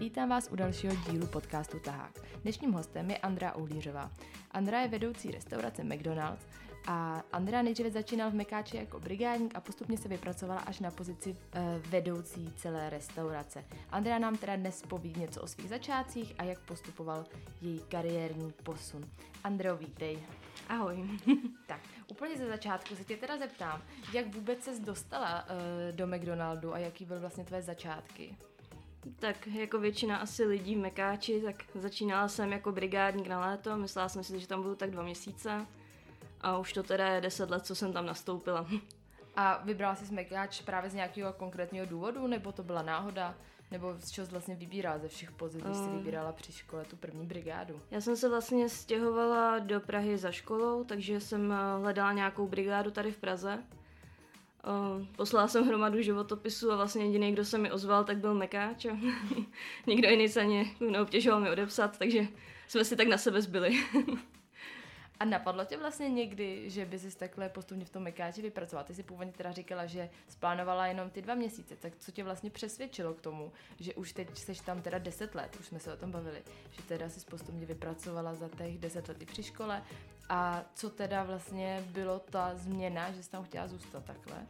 Vítám vás u dalšího dílu podcastu Tahák. Dnešním hostem je Andra Uhlířová. Andra je vedoucí restaurace McDonald's a Andra nejdříve začínal v Mekáči jako brigádník a postupně se vypracovala až na pozici uh, vedoucí celé restaurace. Andra nám teda dnes poví něco o svých začátcích a jak postupoval její kariérní posun. Andro, vítej. Ahoj. tak, úplně ze začátku se tě teda zeptám, jak vůbec ses dostala uh, do McDonaldu a jaký byl vlastně tvoje začátky? Tak jako většina asi lidí v Mekáči, tak začínala jsem jako brigádník na léto, myslela jsem si, že tam budu tak dva měsíce a už to teda je deset let, co jsem tam nastoupila. A vybrala jsi Mekáč právě z nějakého konkrétního důvodu, nebo to byla náhoda? Nebo z čeho jsi vlastně vybírala ze všech pozic, když jsi eh. vybírala při škole tu první brigádu? Já jsem se vlastně stěhovala do Prahy za školou, takže jsem eh, hledala nějakou brigádu tady v Praze. Poslala jsem hromadu životopisů a vlastně jediný, kdo se mi ozval, tak byl Mekáč a nikdo jiný se ani neobtěžoval mi odepsat, takže jsme si tak na sebe zbyli. A napadlo tě vlastně někdy, že by si takhle postupně v tom Mekáči vypracovala? Ty si původně teda říkala, že splánovala jenom ty dva měsíce, tak co tě vlastně přesvědčilo k tomu, že už teď seš tam teda deset let, už jsme se o tom bavili, že teda si postupně vypracovala za těch deset let při škole a co teda vlastně bylo ta změna, že jsi tam chtěla zůstat takhle?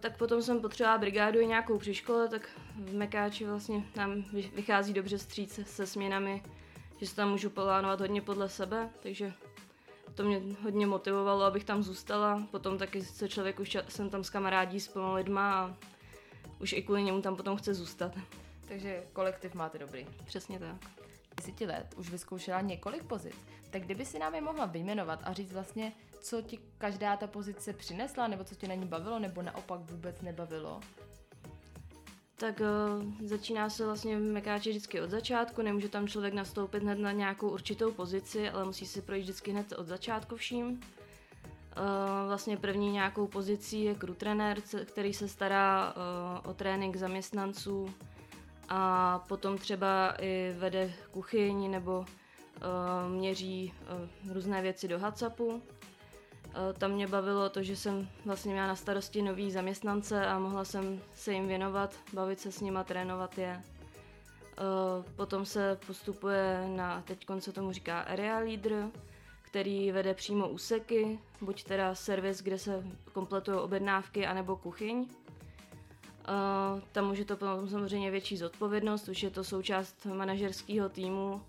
Tak potom jsem potřebovala brigádu i nějakou při škole, tak v Mekáči vlastně nám vychází dobře stříc se směnami že se tam můžu plánovat hodně podle sebe, takže to mě hodně motivovalo, abych tam zůstala. Potom taky se člověk už jsem tam s kamarádí s plnou lidma a už i kvůli němu tam potom chce zůstat. Takže kolektiv máte dobrý. Přesně tak. Deseti let už vyzkoušela několik pozic, tak kdyby si nám je mohla vyjmenovat a říct vlastně, co ti každá ta pozice přinesla, nebo co tě na ní bavilo, nebo naopak vůbec nebavilo, tak uh, začíná se vlastně v Mekáči vždycky od začátku, nemůže tam člověk nastoupit hned na nějakou určitou pozici, ale musí si projít vždycky hned od začátku vším. Uh, vlastně první nějakou pozicí je crew trenér, který se stará uh, o trénink zaměstnanců a potom třeba i vede kuchyň nebo uh, měří uh, různé věci do HACCPu. Eh, tam mě bavilo to, že jsem vlastně měla na starosti nový zaměstnance a mohla jsem se jim věnovat, bavit se s nima, trénovat je. Eh, potom se postupuje na, teď se tomu říká area leader, který vede přímo úseky, buď teda servis, kde se kompletují objednávky, anebo kuchyň. Uh, tam už je to potom samozřejmě větší zodpovědnost, už je to součást manažerského týmu,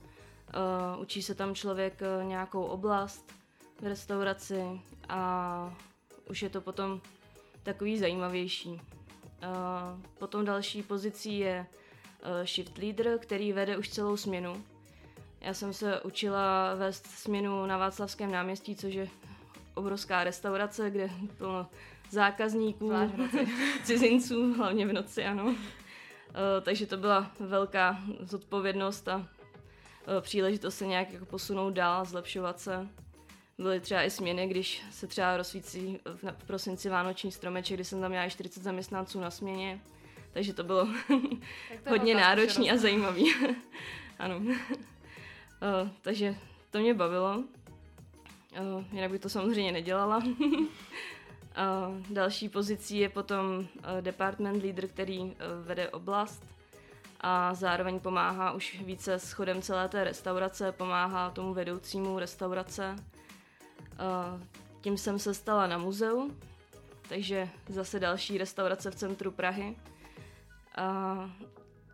učí se tam člověk nějakou oblast, v restauraci a už je to potom takový zajímavější. Potom další pozicí je e, shift leader, který vede už celou směnu. Já jsem se učila vést směnu na Václavském náměstí, což je obrovská restaurace, kde plno zákazníků, cizinců, hlavně v noci, ano. E, takže to byla velká zodpovědnost a e, příležitost se nějak jako posunout dál, zlepšovat se byly třeba i směny, když se třeba rozsvící v, prosinci vánoční stromeček, kdy jsem tam měla 40 zaměstnanců na směně, takže to bylo to hodně náročný a zajímavý. ano. uh, takže to mě bavilo. Uh, jinak bych to samozřejmě nedělala. uh, další pozicí je potom uh, department leader, který uh, vede oblast a zároveň pomáhá už více s chodem celé té restaurace, pomáhá tomu vedoucímu restaurace tím jsem se stala na muzeu, takže zase další restaurace v centru Prahy. A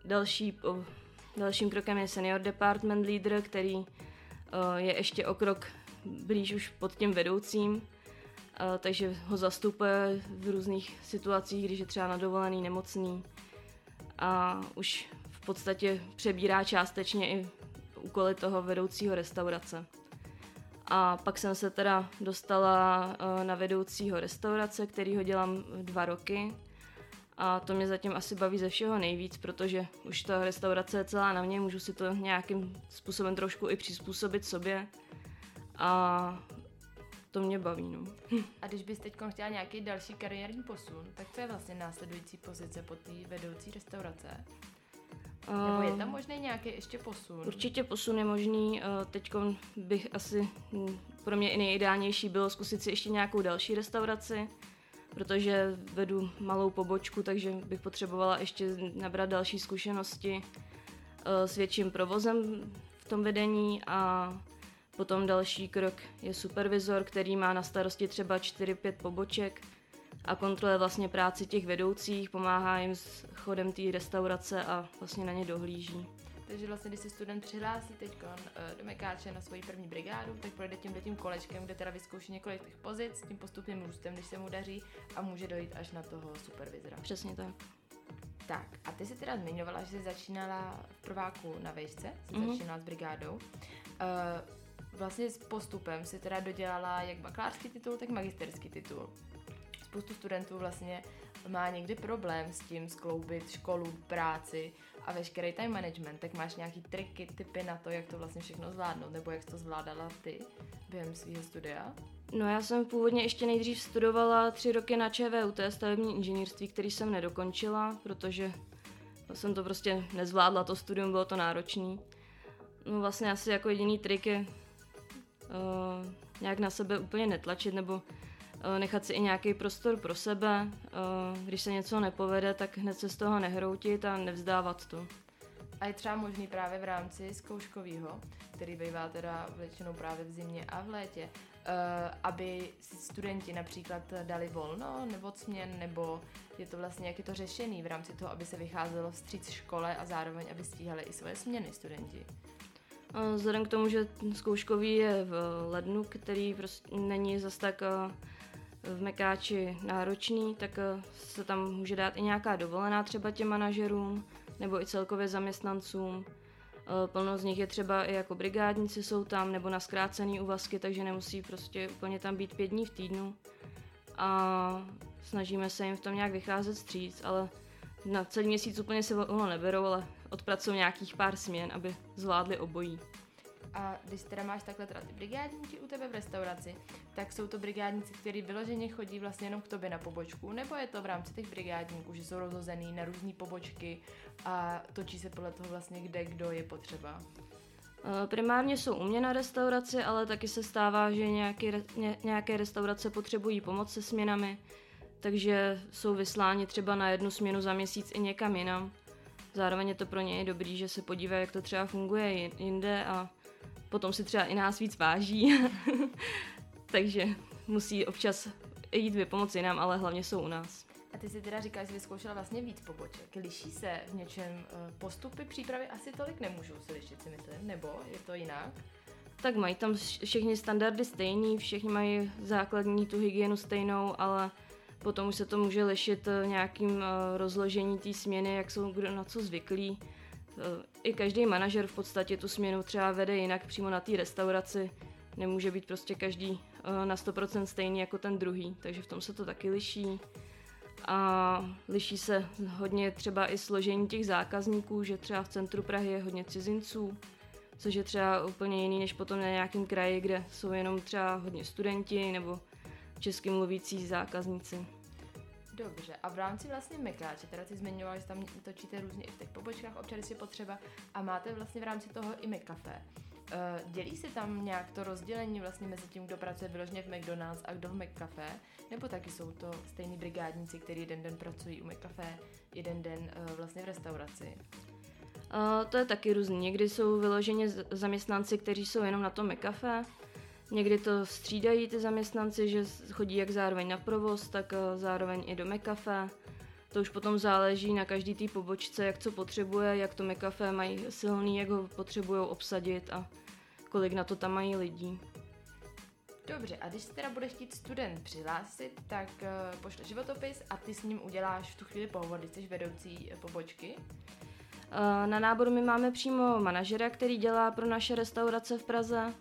další, dalším krokem je senior department leader, který je ještě o krok blíž už pod tím vedoucím, takže ho zastupuje v různých situacích, když je třeba na dovolený, nemocný a už v podstatě přebírá částečně i úkoly toho vedoucího restaurace. A pak jsem se teda dostala uh, na vedoucího restaurace, kterýho dělám dva roky. A to mě zatím asi baví ze všeho nejvíc, protože už ta restaurace je celá na mě, můžu si to nějakým způsobem trošku i přizpůsobit sobě. A to mě baví, no. A když bys teď chtěla nějaký další kariérní posun, tak co je vlastně následující pozice pod té vedoucí restaurace? Nebo je tam ehm, možný nějaký ještě posun? Určitě posun je možný. Eh, teď bych asi, hm, pro mě i nejideálnější bylo zkusit si ještě nějakou další restauraci. protože vedu malou pobočku, takže bych potřebovala ještě nabrat další zkušenosti eh, s větším provozem v tom vedení a potom další krok je supervizor, který má na starosti třeba 4-5 poboček a kontroluje vlastně práci těch vedoucích, pomáhá jim s chodem té restaurace a vlastně na ně dohlíží. Takže vlastně, když se student přihlásí teď eh, do Mekáče na svoji první brigádu, tak projde tím tím kolečkem, kde teda vyzkouší několik těch pozic, tím postupným růstem, když se mu daří a může dojít až na toho supervizora. Přesně tak. Tak, a ty jsi teda zmiňovala, že jsi začínala v prváku na vejšce, jsi mm-hmm. začínala s brigádou. Uh, vlastně s postupem si teda dodělala jak bakalářský titul, tak magisterský titul. Spoustu studentů vlastně má někdy problém s tím skloubit školu, práci a veškerý time management, tak máš nějaký triky, typy na to, jak to vlastně všechno zvládnout, nebo jak to zvládala ty během svého studia? No já jsem původně ještě nejdřív studovala tři roky na ČVUT stavební inženýrství, který jsem nedokončila, protože jsem to prostě nezvládla, to studium bylo to náročný. No vlastně asi jako jediný trik je uh, nějak na sebe úplně netlačit nebo nechat si i nějaký prostor pro sebe. Uh, když se něco nepovede, tak hned se z toho nehroutit a nevzdávat to. A je třeba možný právě v rámci zkouškového, který bývá teda většinou právě v zimě a v létě, uh, aby si studenti například dali volno nebo směn, nebo je to vlastně, jak je to řešený v rámci toho, aby se vycházelo vstříc škole a zároveň, aby stíhali i svoje směny studenti. Vzhledem k tomu, že zkouškový je v lednu, který prostě není zas tak v Mekáči náročný, tak se tam může dát i nějaká dovolená třeba těm manažerům nebo i celkově zaměstnancům. Plno z nich je třeba i jako brigádníci jsou tam nebo na zkrácený úvazky, takže nemusí prostě úplně tam být pět dní v týdnu. A snažíme se jim v tom nějak vycházet stříc, ale na celý měsíc úplně se volno neberou, ale odpracují nějakých pár směn, aby zvládli obojí. A když teda máš takhle teda ty brigádníky u tebe v restauraci, tak jsou to brigádníci, kteří vyloženě chodí vlastně jenom k tobě na pobočku, nebo je to v rámci těch brigádníků, že jsou rozhozený na různé pobočky a točí se podle toho vlastně, kde kdo je potřeba? Eh, primárně jsou u mě na restauraci, ale taky se stává, že nějaké, nějaké restaurace potřebují pomoc se směnami, takže jsou vysláni třeba na jednu směnu za měsíc i někam jinam. Zároveň je to pro ně i dobrý, že se podívají, jak to třeba funguje jinde a potom si třeba i nás víc váží. Takže musí občas jít vypomoci nám, ale hlavně jsou u nás. A ty si teda říkáš, že vyzkoušela vlastně víc poboček. Liší se v něčem eh, postupy přípravy? Asi tolik nemůžou se lišit, si myslím, nebo je to jinak? Tak mají tam všechny standardy stejný, všichni mají základní tu hygienu stejnou, ale Potom už se to může lišit eh, nějakým eh, rozložení té směny, jak jsou kdo na co zvyklí. Eh, I každý manažer v podstatě tu směnu třeba vede jinak přímo na té restauraci. Nemůže být prostě každý na 100% stejný jako ten druhý, takže v tom se to taky liší. A liší se hodně třeba i složení těch zákazníků, že třeba v centru Prahy je hodně cizinců, což je třeba úplně jiný než potom na nějakém kraji, kde jsou jenom třeba hodně studenti nebo česky mluvící zákazníci. Dobře, a v rámci vlastně Mekáče, teda ty zmiňoval, že tam točíte různě i v těch pobočkách, občas je potřeba a máte vlastně v rámci toho i McCafe. Uh, dělí se tam nějak to rozdělení vlastně mezi tím, kdo pracuje vyloženě v McDonald's a kdo v McCafe? Nebo taky jsou to stejní brigádníci, kteří jeden den pracují u McCafe, jeden den uh, vlastně v restauraci? Uh, to je taky různý. Někdy jsou vyloženě zaměstnanci, kteří jsou jenom na tom McCafe, Někdy to střídají ty zaměstnanci, že chodí jak zároveň na provoz, tak eh, zároveň i do McCafe. To už potom záleží na každý té pobočce, jak co potřebuje, jak to McCafe mají silný, jak ho potřebují obsadit a kolik na to tam mají lidí. Dobře, a když se teda budeš chtít student přihlásit, tak uh, pošle životopis a ty s ním uděláš v tu chvíli pohovor, když jsi vedoucí eh, pobočky. Na náboru my máme přímo manažera, který dělá pro naše restaurace v Praze.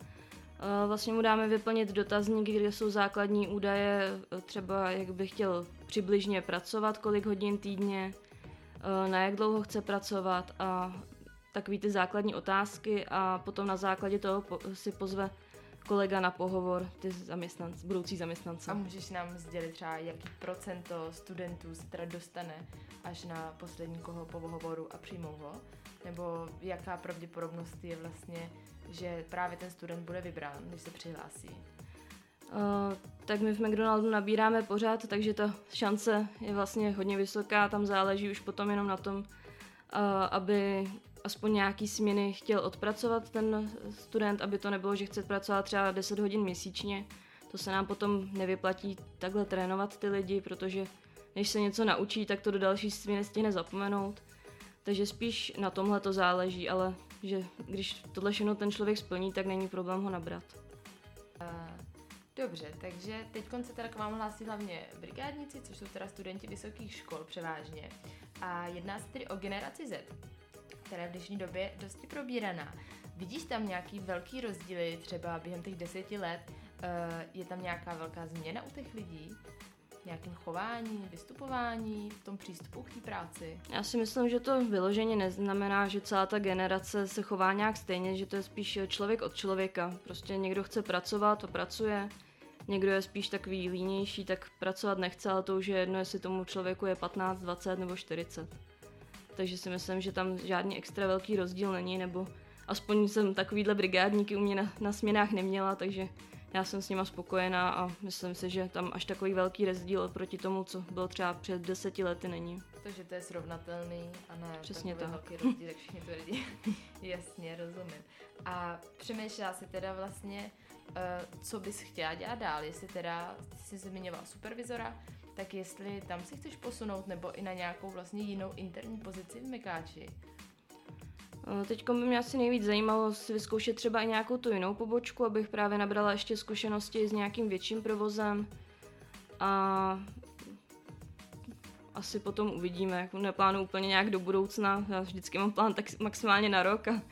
Vlastně mu dáme vyplnit dotazník, kde jsou základní údaje, třeba jak by chtěl přibližně pracovat, kolik hodin týdně, na jak dlouho chce pracovat a takový ty základní otázky a potom na základě toho si pozve kolega na pohovor, ty zaměstnanci, budoucí zaměstnance. A můžeš nám sdělit třeba, jaký procento studentů se teda dostane až na poslední koho pohovoru a přijmou ho? Nebo jaká pravděpodobnost je vlastně že právě ten student bude vybrán, když se přihlásí? Uh, tak my v McDonaldu nabíráme pořád, takže ta šance je vlastně hodně vysoká, tam záleží už potom jenom na tom, uh, aby aspoň nějaký směny chtěl odpracovat ten student, aby to nebylo, že chce pracovat třeba 10 hodin měsíčně. To se nám potom nevyplatí takhle trénovat ty lidi, protože než se něco naučí, tak to do další směny stihne zapomenout. Takže spíš na tomhle to záleží, ale že když tohle všechno ten člověk splní, tak není problém ho nabrat. Dobře, takže teď se teda k vám hlásí hlavně brigádníci, což jsou teda studenti vysokých škol převážně. A jedná se tedy o generaci Z, která je v dnešní době dosti probíraná. Vidíš tam nějaký velký rozdíly třeba během těch deseti let? Eh, je tam nějaká velká změna u těch lidí? Nějakém chování, vystupování, v tom přístupu k té práci? Já si myslím, že to vyloženě neznamená, že celá ta generace se chová nějak stejně, že to je spíš člověk od člověka. Prostě někdo chce pracovat, to pracuje, někdo je spíš takový línější, tak pracovat nechce, ale to už je jedno, jestli tomu člověku je 15, 20 nebo 40. Takže si myslím, že tam žádný extra velký rozdíl není, nebo aspoň jsem takovýhle brigádníky u mě na, na směnách neměla, takže já jsem s nima spokojená a myslím si, že tam až takový velký rozdíl proti tomu, co bylo třeba před deseti lety, není. Takže to je srovnatelný a ne Přesně tak. velký rozdíl, tak všichni to lidi. Jasně, rozumím. A přemýšlela si teda vlastně, uh, co bys chtěla dělat dál, jestli teda jsi zmiňoval supervizora, tak jestli tam si chceš posunout nebo i na nějakou vlastně jinou interní pozici v Mekáči. Teď by mě asi nejvíc zajímalo si vyzkoušet třeba i nějakou tu jinou pobočku, abych právě nabrala ještě zkušenosti s nějakým větším provozem. A asi potom uvidíme. Jako neplánu úplně nějak do budoucna. Já vždycky mám plán tak maximálně na rok a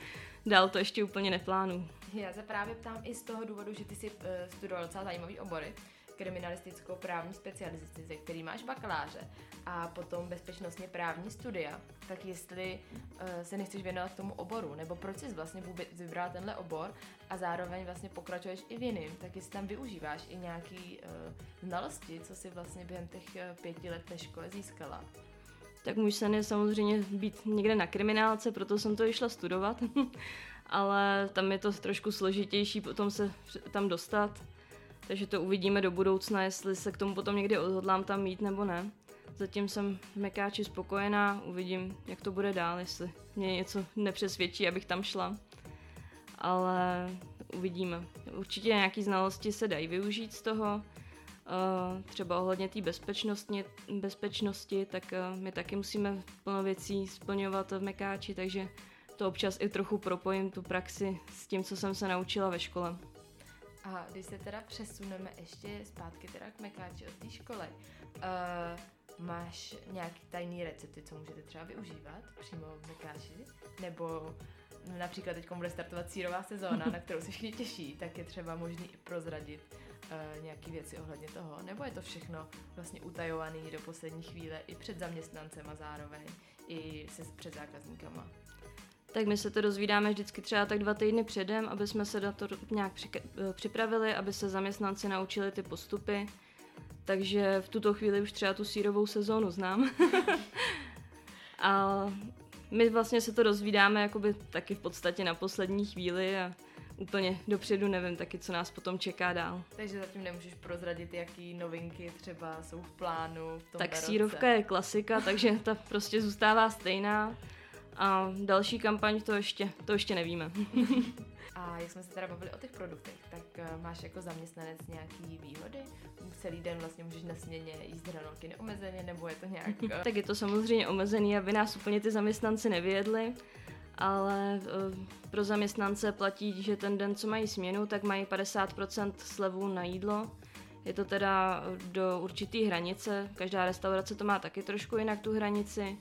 dál to ještě úplně neplánu. Já se právě ptám i z toho důvodu, že ty jsi uh, studoval docela zajímavý obory kriminalistickou právní specializaci, ze který máš bakaláře a potom bezpečnostně právní studia, tak jestli uh, se nechceš věnovat tomu oboru, nebo proč jsi vlastně vůbec vybral tenhle obor a zároveň vlastně pokračuješ i v jiným, tak jestli tam využíváš i nějaký uh, znalosti, co jsi vlastně během těch uh, pěti let té škole získala. Tak můj sen je samozřejmě být někde na kriminálce, proto jsem to išla studovat, ale tam je to trošku složitější potom se tam dostat takže to uvidíme do budoucna, jestli se k tomu potom někdy odhodlám tam mít nebo ne. Zatím jsem v Mekáči spokojená, uvidím, jak to bude dál, jestli mě něco nepřesvědčí, abych tam šla. Ale uvidíme. Určitě nějaké znalosti se dají využít z toho. Uh, třeba ohledně té bezpečnosti, bezpečnosti, tak uh, my taky musíme plno věcí splňovat v Mekáči, takže to občas i trochu propojím tu praxi s tím, co jsem se naučila ve škole. A když se teda přesuneme ještě zpátky teda k Mekáči od té školy, uh, máš nějaký tajný recepty, co můžete třeba využívat přímo v Mekáči? Nebo například teď bude startovat sírová sezóna, na kterou se všichni těší, tak je třeba možný i prozradit uh, nějaké věci ohledně toho? Nebo je to všechno vlastně utajovaný do poslední chvíle i před zaměstnancem a zároveň i se před zákazníkama? Tak my se to dozvídáme vždycky třeba tak dva týdny předem, aby jsme se na to nějak eh, připravili, aby se zaměstnanci naučili ty postupy. Takže v tuto chvíli už třeba tu sírovou sezónu znám. a my vlastně se to dozvídáme jakoby taky v podstatě na poslední chvíli a úplně dopředu nevím taky, co nás potom čeká dál. Takže zatím nemůžeš prozradit, jaký novinky třeba jsou v plánu v tom Tak roce. sírovka je klasika, takže ta prostě zůstává stejná. A další kampaň to ještě, to ještě nevíme. A jak jsme se teda bavili o těch produktech, tak uh, máš jako zaměstnanec nějaký výhody? Celý den vlastně můžeš na směně jíst hranolky neomezeně, nebo je to nějak... Uh... tak je to samozřejmě omezený, aby nás úplně ty zaměstnanci nevyjedli, ale uh, pro zaměstnance platí, že ten den, co mají směnu, tak mají 50% slevu na jídlo. Je to teda do určité hranice, každá restaurace to má taky trošku jinak tu hranici.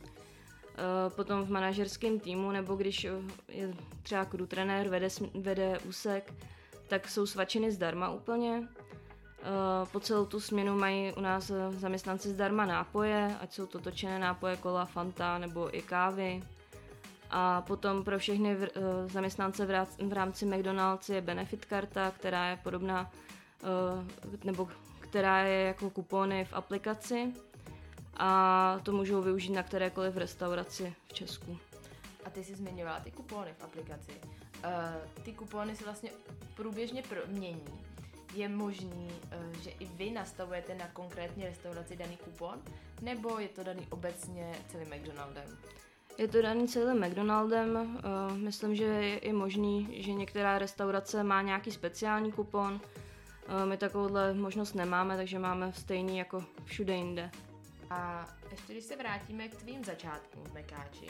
Eh, potom v manažerském týmu, nebo když eh, je třeba crew trenér, vede, vede úsek, tak jsou svačiny zdarma úplně. Eh, po celou tu směnu mají u nás zaměstnanci zdarma nápoje, ať jsou to točené nápoje, kola, fanta nebo i kávy. A potom pro všechny zaměstnance v rámci McDonald's je benefit karta, která je podobná, nebo která je jako kupony v aplikaci a to můžou využít na kterékoliv restauraci v Česku. A ty jsi zmiňovala ty kupony v aplikaci. Uh, ty kupony se vlastně průběžně mění. je možný, uh, že i vy nastavujete na konkrétní restauraci daný kupon, nebo je to daný obecně celým McDonaldem? Je to daný celým McDonaldem. Uh, myslím, že je i možný, že některá restaurace má nějaký speciální kupon. Uh, my takovouhle možnost nemáme, takže máme stejný jako všude jinde. A ještě když se vrátíme k tvým začátkům v Mekáči,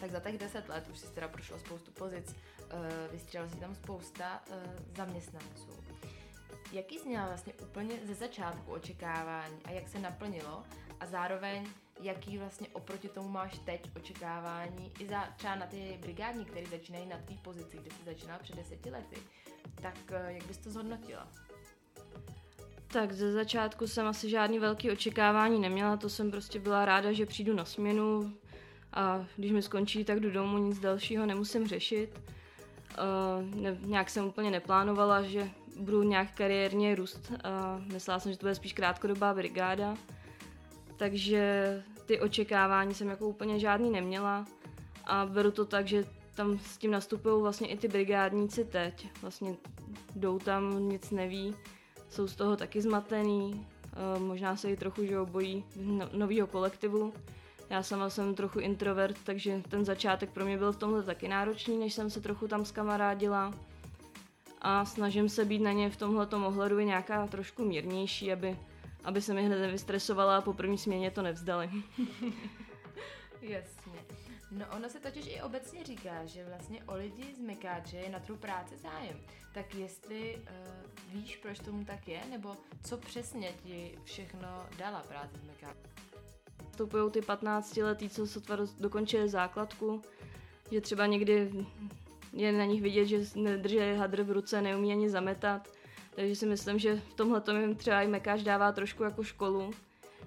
tak za těch deset let už jsi teda prošla spoustu pozic, uh, vystřelila si tam spousta uh, zaměstnanců. Jaký jsi měla vlastně úplně ze začátku očekávání a jak se naplnilo a zároveň jaký vlastně oproti tomu máš teď očekávání i za třeba na ty brigádní, které začínají na tvý pozici, kde jsi začínala před deseti lety, tak uh, jak bys to zhodnotila? Tak ze začátku jsem asi žádný velký očekávání neměla, to jsem prostě byla ráda, že přijdu na směnu a když mi skončí, tak jdu domů, nic dalšího nemusím řešit. Uh, ne, nějak jsem úplně neplánovala, že budu nějak kariérně růst. Uh, myslela jsem, že to bude spíš krátkodobá brigáda. Takže ty očekávání jsem jako úplně žádný neměla a beru to tak, že tam s tím nastupují vlastně i ty brigádníci teď. Vlastně jdou tam, nic neví, jsou z toho taky zmatený, uh, možná se i trochu že bojí no, nového kolektivu. Já sama jsem trochu introvert, takže ten začátek pro mě byl v tomhle taky náročný, než jsem se trochu tam skamarádila. A snažím se být na ně v tomhle ohledu i nějaká trošku mírnější, aby, aby se mi hned nevystresovala a po první směně to nevzdali. Jasně. No ono se totiž i obecně říká, že vlastně o lidi z Mekáče je na trhu práce zájem. Tak jestli uh, víš, proč tomu tak je, nebo co přesně ti všechno dala práce z Mekáče? Vstupují ty 15 letý, co sotva dokončili základku, že třeba někdy je na nich vidět, že nedrží hadr v ruce, neumí ani zametat. Takže si myslím, že v tomhle jim třeba i Mekáč dává trošku jako školu.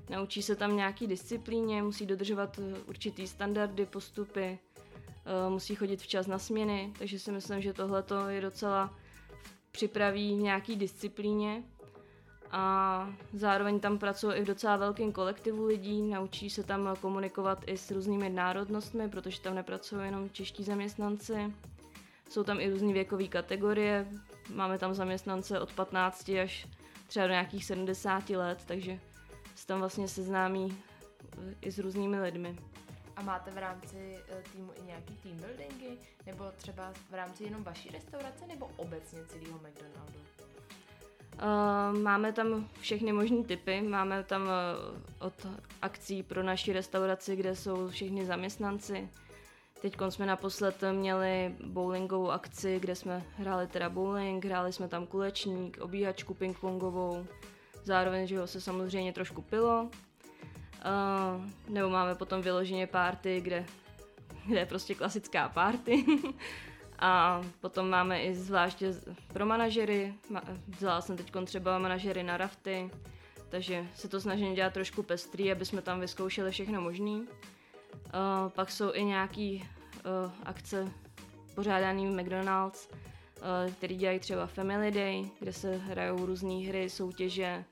Naučí se tam nějaký disciplíně, musí dodržovat eh, určitý standardy, postupy, eh, musí chodit včas na směny, takže si myslím, že tohle je docela připraví nějaký disciplíně a zároveň tam pracují i v docela velkém kolektivu lidí, naučí se tam komunikovat i s různými národnostmi, protože tam nepracují jenom čeští zaměstnanci. Jsou tam i různé věkové kategorie, máme tam zaměstnance od 15 až třeba do nějakých 70 let, takže se tam vlastně seznámí eh, i s různými lidmi. A máte v rámci eh, týmu i nějaký team buildingy? Nebo třeba v rámci jenom vaší restaurace, nebo obecně celého McDonaldu? Uh, máme tam všechny možné typy. Máme tam uh, od akcí pro naši restauraci, kde jsou všichni zaměstnanci. Teď jsme naposled měli bowlingovou akci, kde jsme hráli teda bowling, hráli jsme tam kulečník, obíhačku pingpongovou, zároveň, že ho se samozřejmě trošku pilo. Uh, nebo máme potom vyloženě party, kde, kde je prostě klasická party. A potom máme i zvláště pro manažery, vzala jsem teď třeba manažery na rafty, takže se to snažím dělat trošku pestrý, aby jsme tam vyzkoušeli všechno možný. Uh, pak jsou i nějaký uh, akce pořádaný McDonald's, uh, který dělají třeba Family Day, kde se hrajou různé hry, soutěže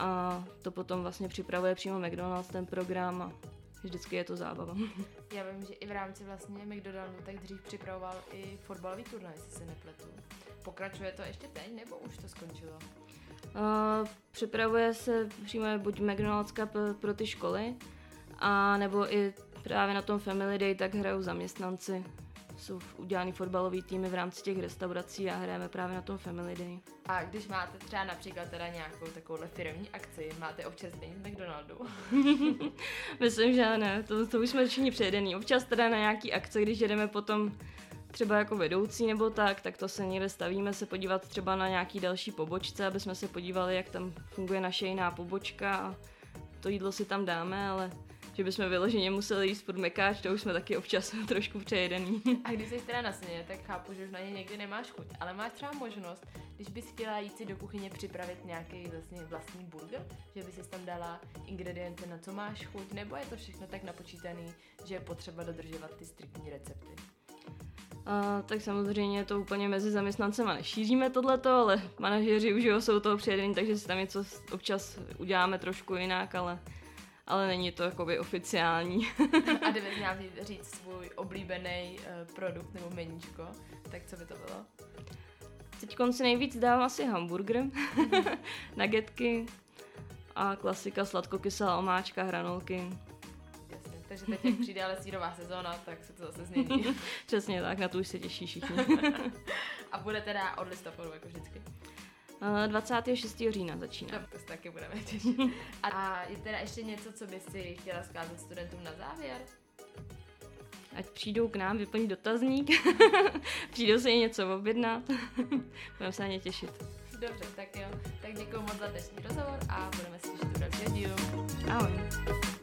a to potom vlastně připravuje přímo McDonald's ten program a vždycky je to zábava. Já vím, že i v rámci vlastně McDonaldu tak dřív připravoval i fotbalový turnaj, jestli se nepletu. Pokračuje to ještě teď, nebo už to skončilo? Uh, připravuje se přímo buď McDonald's Cup pro ty školy, a nebo i právě na tom Family Day tak hrajou zaměstnanci jsou udělaný fotbalový týmy v rámci těch restaurací a hrajeme právě na tom Family Day. A když máte třeba například teda nějakou takovouhle firmní akci, máte občerstvení z McDonaldu? Myslím, že ne, to, to už jsme všichni přejedený. Občas teda na nějaký akce, když jedeme potom třeba jako vedoucí nebo tak, tak to se někde stavíme se podívat třeba na nějaký další pobočce, aby jsme se podívali, jak tam funguje naše jiná pobočka a to jídlo si tam dáme, ale že bychom vyloženě museli jíst furt mekáč, to už jsme taky občas trošku přejedený. A když jsi teda na směně, tak chápu, že už na ně někdy nemáš chuť, ale máš třeba možnost, když bys chtěla jít si do kuchyně připravit nějaký vlastně vlastní burger, že bys si tam dala ingredience, na co máš chuť, nebo je to všechno tak napočítaný, že je potřeba dodržovat ty striktní recepty? A, tak samozřejmě to úplně mezi zaměstnancema nešíříme tohleto, ale manažeři už jo, jsou toho přijedení, takže si tam něco občas uděláme trošku jinak, ale ale není to jakoby oficiální. A kdybys měla říct svůj oblíbený uh, produkt nebo meníčko, tak co by to bylo? Teď si nejvíc dám asi hamburger, nuggetky a klasika sladkokyselá omáčka, hranolky. Jasně, takže teď jak přijde ale sírová sezóna, tak se to zase změní. Přesně tak, na to už se těší všichni. a bude teda od listopadu, jako vždycky. 26. října začíná. No, to se taky budeme těšit. A je teda ještě něco, co bys si chtěla zkázat studentům na závěr? Ať přijdou k nám vyplnit dotazník, přijdou se něco objednat, budeme se na ně těšit. Dobře, tak jo. Tak děkuji moc za dnešní rozhovor a budeme se těšit u dalšího dílu. Ahoj.